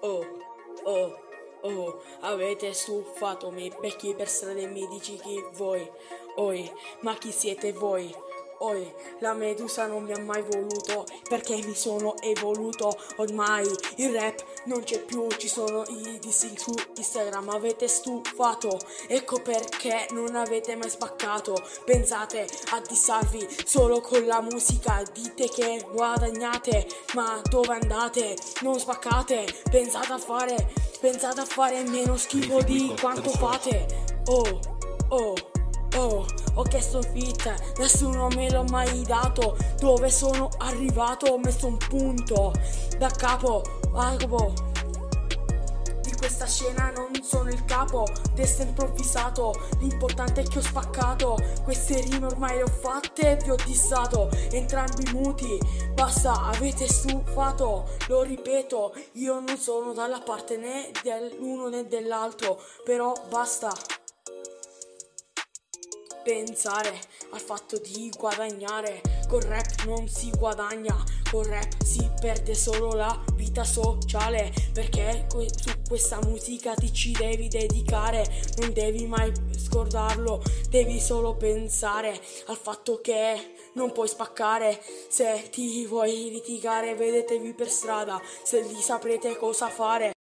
Oh, oh, oh, avete stufato mi becchi per strada mi dici chi voi. Oi, ma chi siete voi? Oi, la medusa non mi ha mai voluto perché mi sono evoluto. Ormai il rap non c'è più, ci sono i dissi su Instagram. Avete stufato, ecco perché non avete mai spaccato. Pensate a dissarvi solo con la musica. Dite che guadagnate, ma dove andate? Non spaccate. Pensate a fare, pensate a fare meno schifo di quanto fate. Oh, oh. Ho chiesto fit, nessuno me l'ha mai dato. Dove sono arrivato ho messo un punto da capo a capo. Di questa scena non sono il capo, testa improvvisato. L'importante è che ho spaccato. Queste rime ormai le ho fatte e vi ho dissato. Entrambi muti, basta, avete stufato. Lo ripeto, io non sono dalla parte né dell'uno né dell'altro. Però basta pensare al fatto di guadagnare. Col rap non si guadagna, col rap si perde solo la vita sociale. Perché su questa musica ti ci devi dedicare, non devi mai scordarlo, devi solo pensare al fatto che non puoi spaccare. Se ti vuoi litigare, vedetevi per strada, se li saprete cosa fare.